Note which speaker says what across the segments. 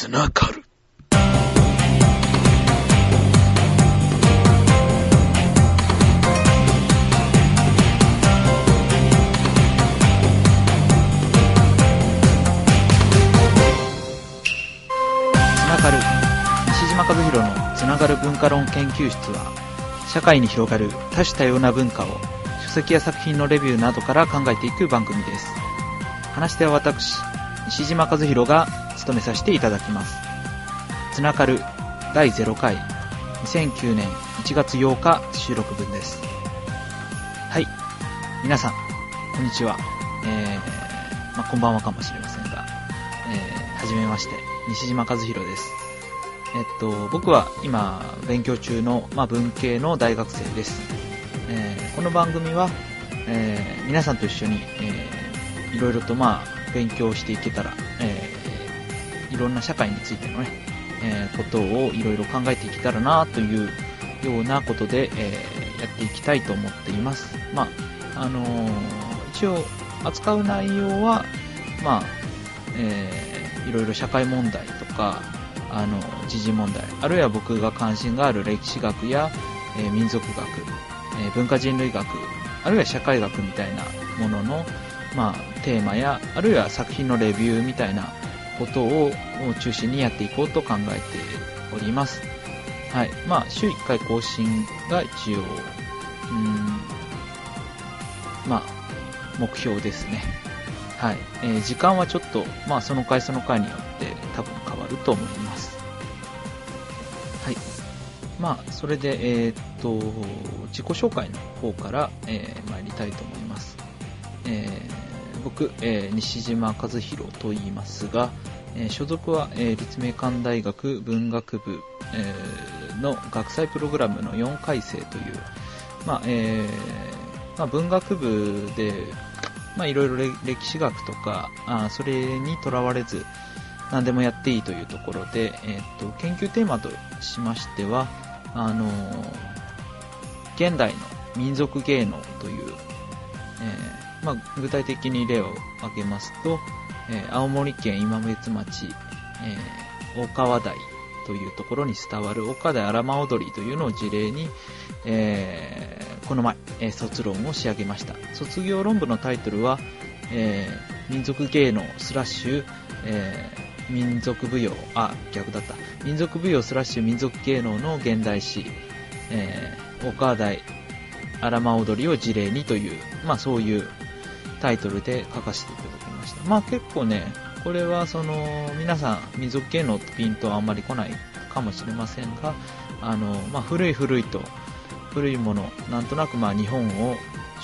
Speaker 1: つながる。
Speaker 2: つながる西島和弘のつながる文化論研究室は社会に広がる多種多様な文化を書籍や作品のレビューなどから考えていく番組です話し手は私西島和弘が務めさせていただきますつながる第0回2009年1月8日収録分ですはい皆さんこんにちはえー、まあ、こんばんはかもしれませんがえー、はじめまして西島和弘です。えっと、僕は今、勉強中の、まあ、文系の大学生です。えーこの番組は、えー皆さんと一緒に、えーいろいろと、まあ、勉強していけたら、えーいろんな社会についてのね、えーことをいろいろ考えていけたらなというようなことで、えーやっていきたいと思っています。まあ、あのー一応、扱う内容は、まあ、えーいろいろ社会問題とか、あの、時事問題、あるいは僕が関心がある歴史学や、えー民族学、えー文化人類学、あるいは社会学みたいなものの、まあ、テーマや、あるいは作品のレビューみたいなことを中心にやっていこうと考えております。はい。まあ、週1回更新が一応、うん、まあ、目標ですね。はい。えー時間はちょっと、まあその回その回によって多分変わると思います。はい。まあ、それで、えーっと、自己紹介の方から、えー参りたいと思います。えー僕、えー西島和弘と言いますが、えー所属は、えー立命館大学文学部、えーの学際プログラムの4回生という、まあ、えーまあ、文学部で、まあ、いろいろ歴史学とか、あそれにとらわれず、何でもやっていいというところで、えーっと、研究テーマとしましては、あのー現代の民族芸能という、えーまあ、具体的に例を挙げますと、えー青森県今別町、えー大川台というところに伝わる岡田荒間踊りというのを事例に、えーこの前、えー卒論を仕上げました。卒業論文のタイトルは、えー民族芸能スラッシュ、えー民族舞踊、あ、逆だった。民族舞踊スラッシュ民族芸能の現代史、えー大川台荒間踊りを事例にという、まあそういうタイトルで書かせていただきました。まあ結構ね、これはその、皆さん民族芸能ってピントはあんまり来ないかもしれませんが、あの、まあ古い古いと、古いもの、なんとなくまあ日本を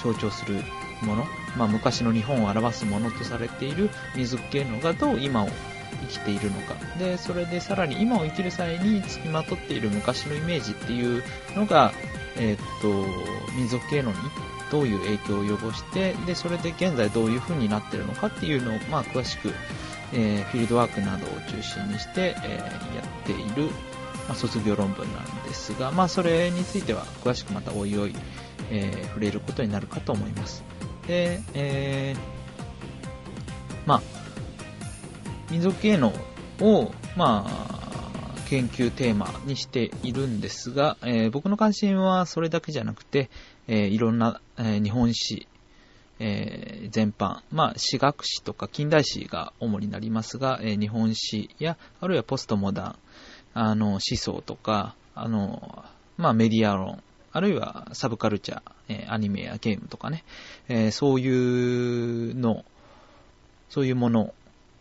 Speaker 2: 象徴するもの、まあ昔の日本を表すものとされている民族芸能がどう今を生きているのか。で、それでさらに今を生きる際に付きまとっている昔のイメージっていうのが、えーっと、民族芸能にどういう影響を及ぼして、で、それで現在どういう風になってるのかっていうのを、まあ、詳しく、えーフィールドワークなどを中心にして、えーやっている、まあ、卒業論文なんですが、まあ、それについては詳しくまたおいおい、えー触れることになるかと思います。で、えーまあ、民族芸能を、まあ、研究テーマにしているんですが、えー僕の関心はそれだけじゃなくて、えーいろんな、えー日本史、え全般、まあ、史学史とか近代史が主になりますが、え日本史や、あるいはポストモダン、あの、思想とか、あの、まあ、メディア論、あるいはサブカルチャー、えアニメやゲームとかね、えそういうの、そういうもの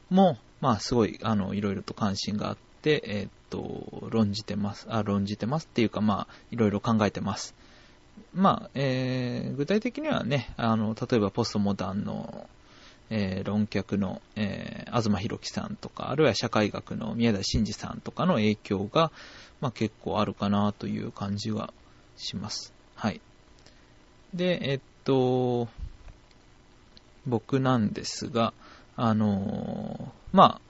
Speaker 2: も、まあ、すごい、あの、いろいろと関心があって、えーっと、論じてます。あ、論じてますっていうか、まあ、いろいろ考えてます。まあ、えー具体的にはね、あの、例えばポストモダンの、えー論客の、えー東博樹さんとか、あるいは社会学の宮台真司さんとかの影響が、まあ結構あるかなという感じはします。はい。で、えっと、僕なんですが、あのーまあ、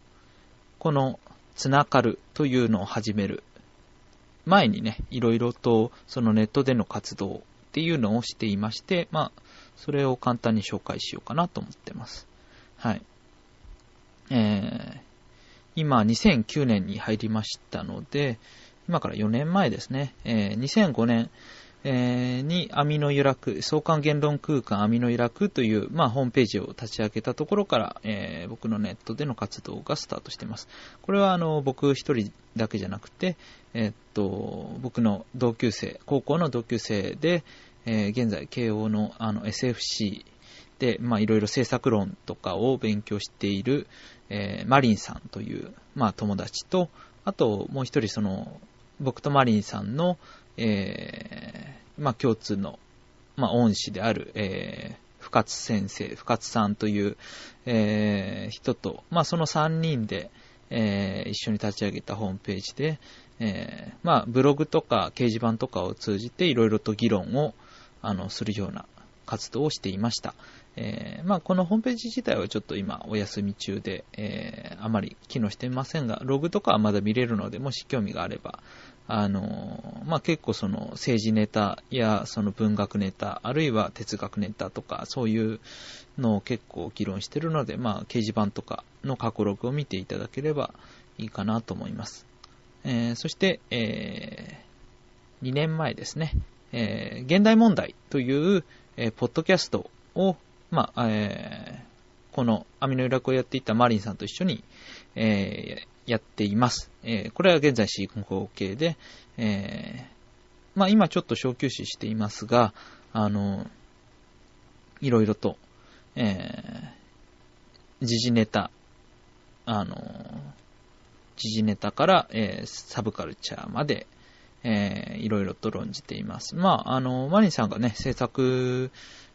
Speaker 2: この、つながるというのを始める前にね、いろいろとそのネットでの活動っていうのをしていまして、まあ、それを簡単に紹介しようかなと思ってます。はい。えー、今2009年に入りましたので、今から4年前ですね、えー、2005年、えー、に網の由来、相関言論空間網の由来という、まあ、ホームページを立ち上げたところから、えー、僕のネットでの活動がスタートしています。これはあの僕一人だけじゃなくて、えー、っと、僕の同級生、高校の同級生で、えー、現在、慶応のあの SFC で、まあ、いろいろ政策論とかを勉強している、えー、マリンさんという、まあ、友達と、あと、もう一人、その、僕とマリンさんの、えー、まあ、共通の、まあ、恩師である、えー、深津先生、深津さんという、えー、人と、まあ、その3人で、えー、一緒に立ち上げたホームページで、えー、まあ、ブログとか掲示板とかを通じていろいろと議論を、あの、するような活動をしていました。えー、まあ、このホームページ自体はちょっと今お休み中で、えー、あまり機能していませんが、ログとかはまだ見れるので、もし興味があれば、あのまあ、結構その政治ネタやその文学ネタ、あるいは哲学ネタとか、そういうのを結構議論してるので、まあ、掲示板とかの過去ログを見ていただければいいかなと思います。えー、そして、えー、2年前ですね、えー、現代問題という、えー、ポッドキャストを、まあ、えー、この網の由来をやっていたマリンさんと一緒に、えー、やっています。えー、これは現在進行形で、えー、まあ今ちょっと小休止していますが、あの、いろいろと、えー、時事ネタ、あの、時事ネタから、えー、サブカルチャーまで、えー、いろいろと論じています。まあ、あの、マリンさんがね、政策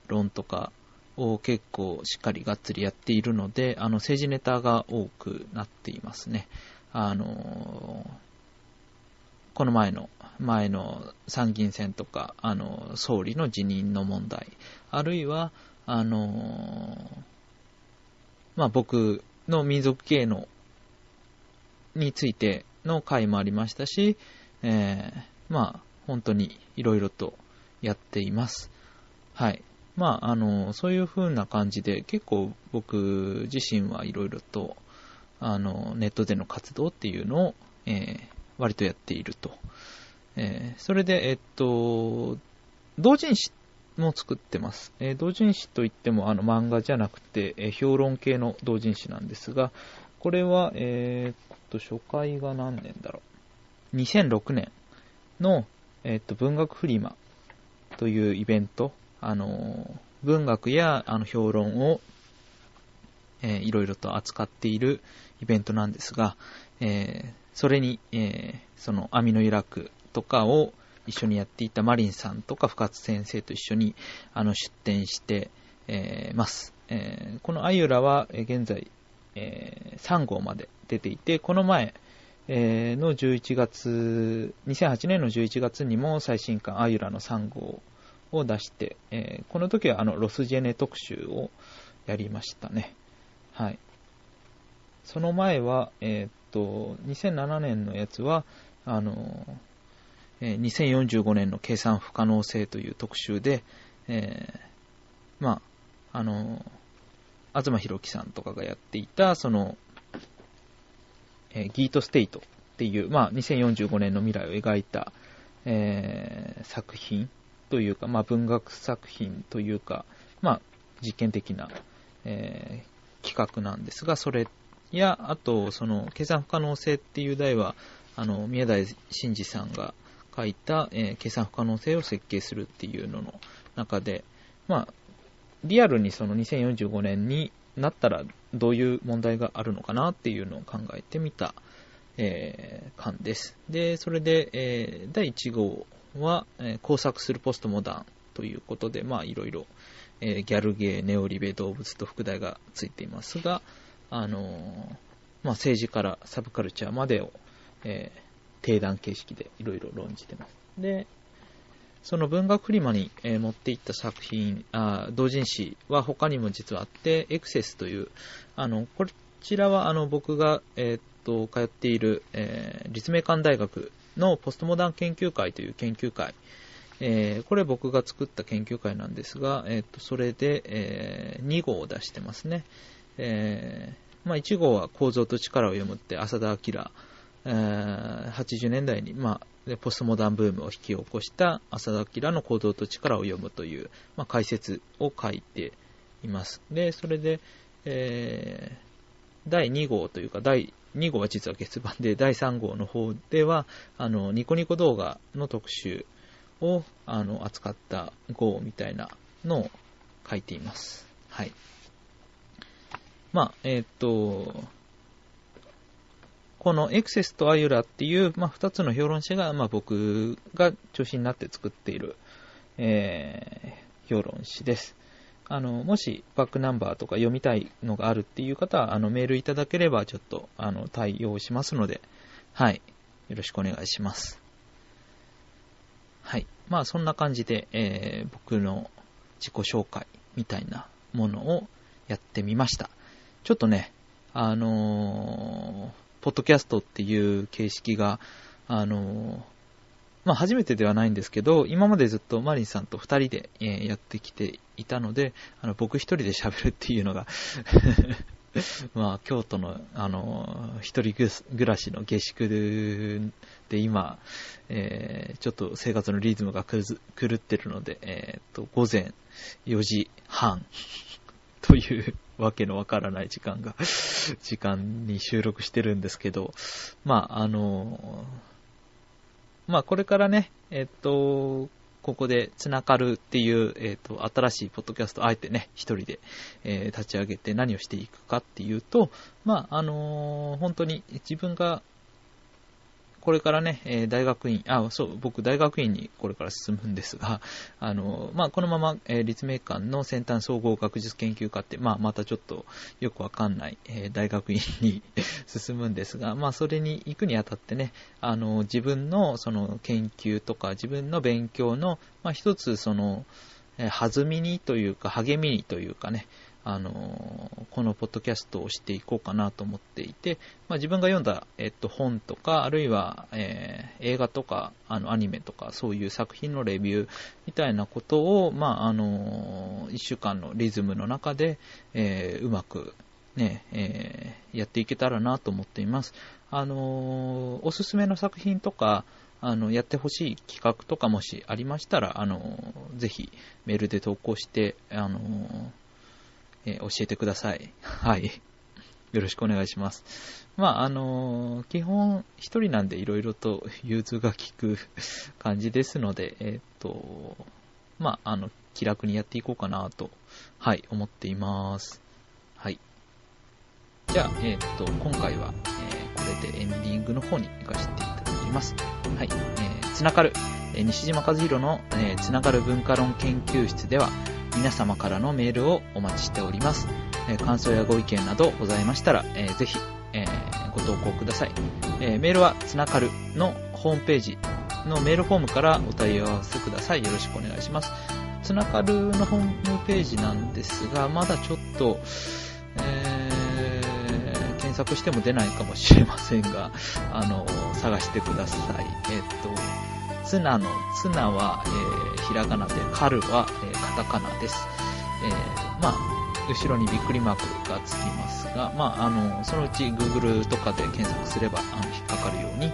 Speaker 2: 論とかを結構しっかりがっつりやっているので、あの、政治ネタが多くなっていますね。あの、この前の、前の参議院選とか、あの、総理の辞任の問題、あるいは、あの、まあ、僕の民族芸能についての回もありましたし、えー、まあ、本当にいろいろとやっています。はい。まあ、あの、そういう風な感じで、結構僕自身はいろいろと、あの、ネットでの活動っていうのを、えー、割とやっていると。えー、それで、えっと、同人誌も作ってます。えー、同人誌といっても、あの、漫画じゃなくて、えー、評論系の同人誌なんですが、これは、え、っと、初回が何年だろう。2006年の、えっと、文学フリマというイベント、あの、文学やあの評論を、えー、いろいろと扱っているイベントなんですが、えー、それに、えー、その網の由来とかを一緒にやっていたマリンさんとか深津先生と一緒にあの出展して、えー、ます。えー、このアユラは現在、えー、3号まで出ていて、この前、えー、の11月、2008年の11月にも最新刊アユラの3号を出して、えー、この時はあのロスジェネ特集をやりましたね。はい。その前は、えー、っと、2007年のやつは、あの、えー、2045年の計算不可能性という特集で、えー、まあ、あの、東博樹さんとかがやっていた、その、えー、ギートステイトっていう、まあ、2045年の未来を描いた、えー、作品というか、まあ、文学作品というか、まあ、実験的な、えー、企画なんですが、それや、あと、その、計算不可能性っていう題は、あの、宮台真司さんが書いた、えー、計算不可能性を設計するっていうのの中で、まあ、リアルにその2045年になったらどういう問題があるのかなっていうのを考えてみた、えー、感です。で、それで、えー、第1号は、え、工作するポストモダンということで、まあいろいろ、え、ギャルゲー、ネオリベ、動物と副題がついていますが、あの、まあ政治からサブカルチャーまでを、え、定談形式でいろいろ論じてます。で、その文学フリマに、え、持っていった作品、あ同人誌は他にも実はあって、エクセスという、あの、こちらはあの僕が、えー、っと、通っている、えー、立命館大学のポストモダン研究会という研究会、えー、これ僕が作った研究会なんですが、えっ、と、それで、えー、2号を出してますね。えまあ、1号は構造と力を読むって浅田明、えー、80年代に、まあ、ポストモダンブームを引き起こした浅田明の構造と力を読むという、まあ、解説を書いています。で、それで、えー、第2号というか、第2号は実は月版で、第3号の方では、あの、ニコニコ動画の特集を、あの、扱った号みたいなのを書いています。はい。まあ、えっ、と、このエクセスとアユラっていう、まあ、2つの評論者が、まあ、僕が中心になって作っている、えー、評論誌です。あの、もしバックナンバーとか読みたいのがあるっていう方は、あの、メールいただければちょっと、あの、対応しますので、はい。よろしくお願いします。はい。まあ、そんな感じで、えー、僕の自己紹介みたいなものをやってみました。ちょっとね、あのー、ポッドキャストっていう形式が、あのー、まあ初めてではないんですけど、今までずっとマリンさんと二人で、やってきていたので、あの僕一人で喋るっていうのが まあ京都の、あの、一人暮らしの下宿で今、えー、ちょっと生活のリズムが狂ってるので、えー、と、午前4時半というわけのわからない時間が、時間に収録してるんですけど、まあ、あの、まあ、これからね、えっと、ここでつながるっていう、えっと、新しいポッドキャスト、あえてね、一人で、えー、立ち上げて何をしていくかっていうと、まあ、あのー、本当に自分がこれからね、え大学院、あ、そう、僕大学院にこれから進むんですが、あの、まあ、このまま、え立命館の先端総合学術研究科って、まあ、またちょっとよくわかんない、え大学院に進むんですが、まあ、それに行くにあたってね、あの、自分のその研究とか自分の勉強の、まあ、一つその、え弾みにというか、励みにというかね、あのこのポッドキャストをしていこうかなと思っていて、まあ、自分が読んだ、えっと、本とか、あるいは、えー、映画とか、あの、アニメとか、そういう作品のレビューみたいなことを、まあ、あの一週間のリズムの中で、えー、うまく、ね、えー、やっていけたらなと思っています。あのおすすめの作品とか、あの、やってほしい企画とかもしありましたら、あの、ぜひメールで投稿して、あの、えー、教えてください。はい。よろしくお願いします。まあ、あのー、基本一人なんで色々と融通が利く感じですので、えっ、と、まあ、あの、気楽にやっていこうかなと、はい、思っています。はい。じゃあ、えっ、と、今回は、えこれでエンディングの方に行かせていただきます。はい、えー、つながる、え西島和弘の、えつながる文化論研究室では、皆様からのメールをお待ちしております。え感想やご意見などございましたら、えー、ぜひ、えー、ご投稿ください。えメールはつながるのホームページのメールフォームからお問い合わせください。よろしくお願いします。つながるのホームページなんですが、まだちょっと、え、検索しても出ないかもしれませんが、あの、探してください。えっ、と、ツナのツナは、え、ひらがなで、カルは、えー、カタカナです。えー、まあ、後ろにびっくりマークがつきますが、まあ、あの、そのうち Google とかで検索すれば、あの、引っかかるように、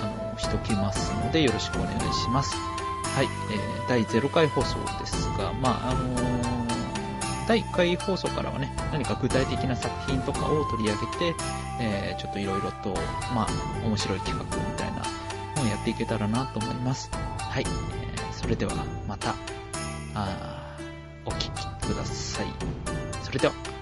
Speaker 2: あの、しときますので、よろしくお願いします。はい、えー、第0回放送ですが、まあ、あのー、第1回放送からはね、何か具体的な作品とかを取り上げて、えー、ちょっといろいろと、まあ、面白い企画みたいな本やっていけたらなと思います。はい。それではまた、あお聴きください。それでは。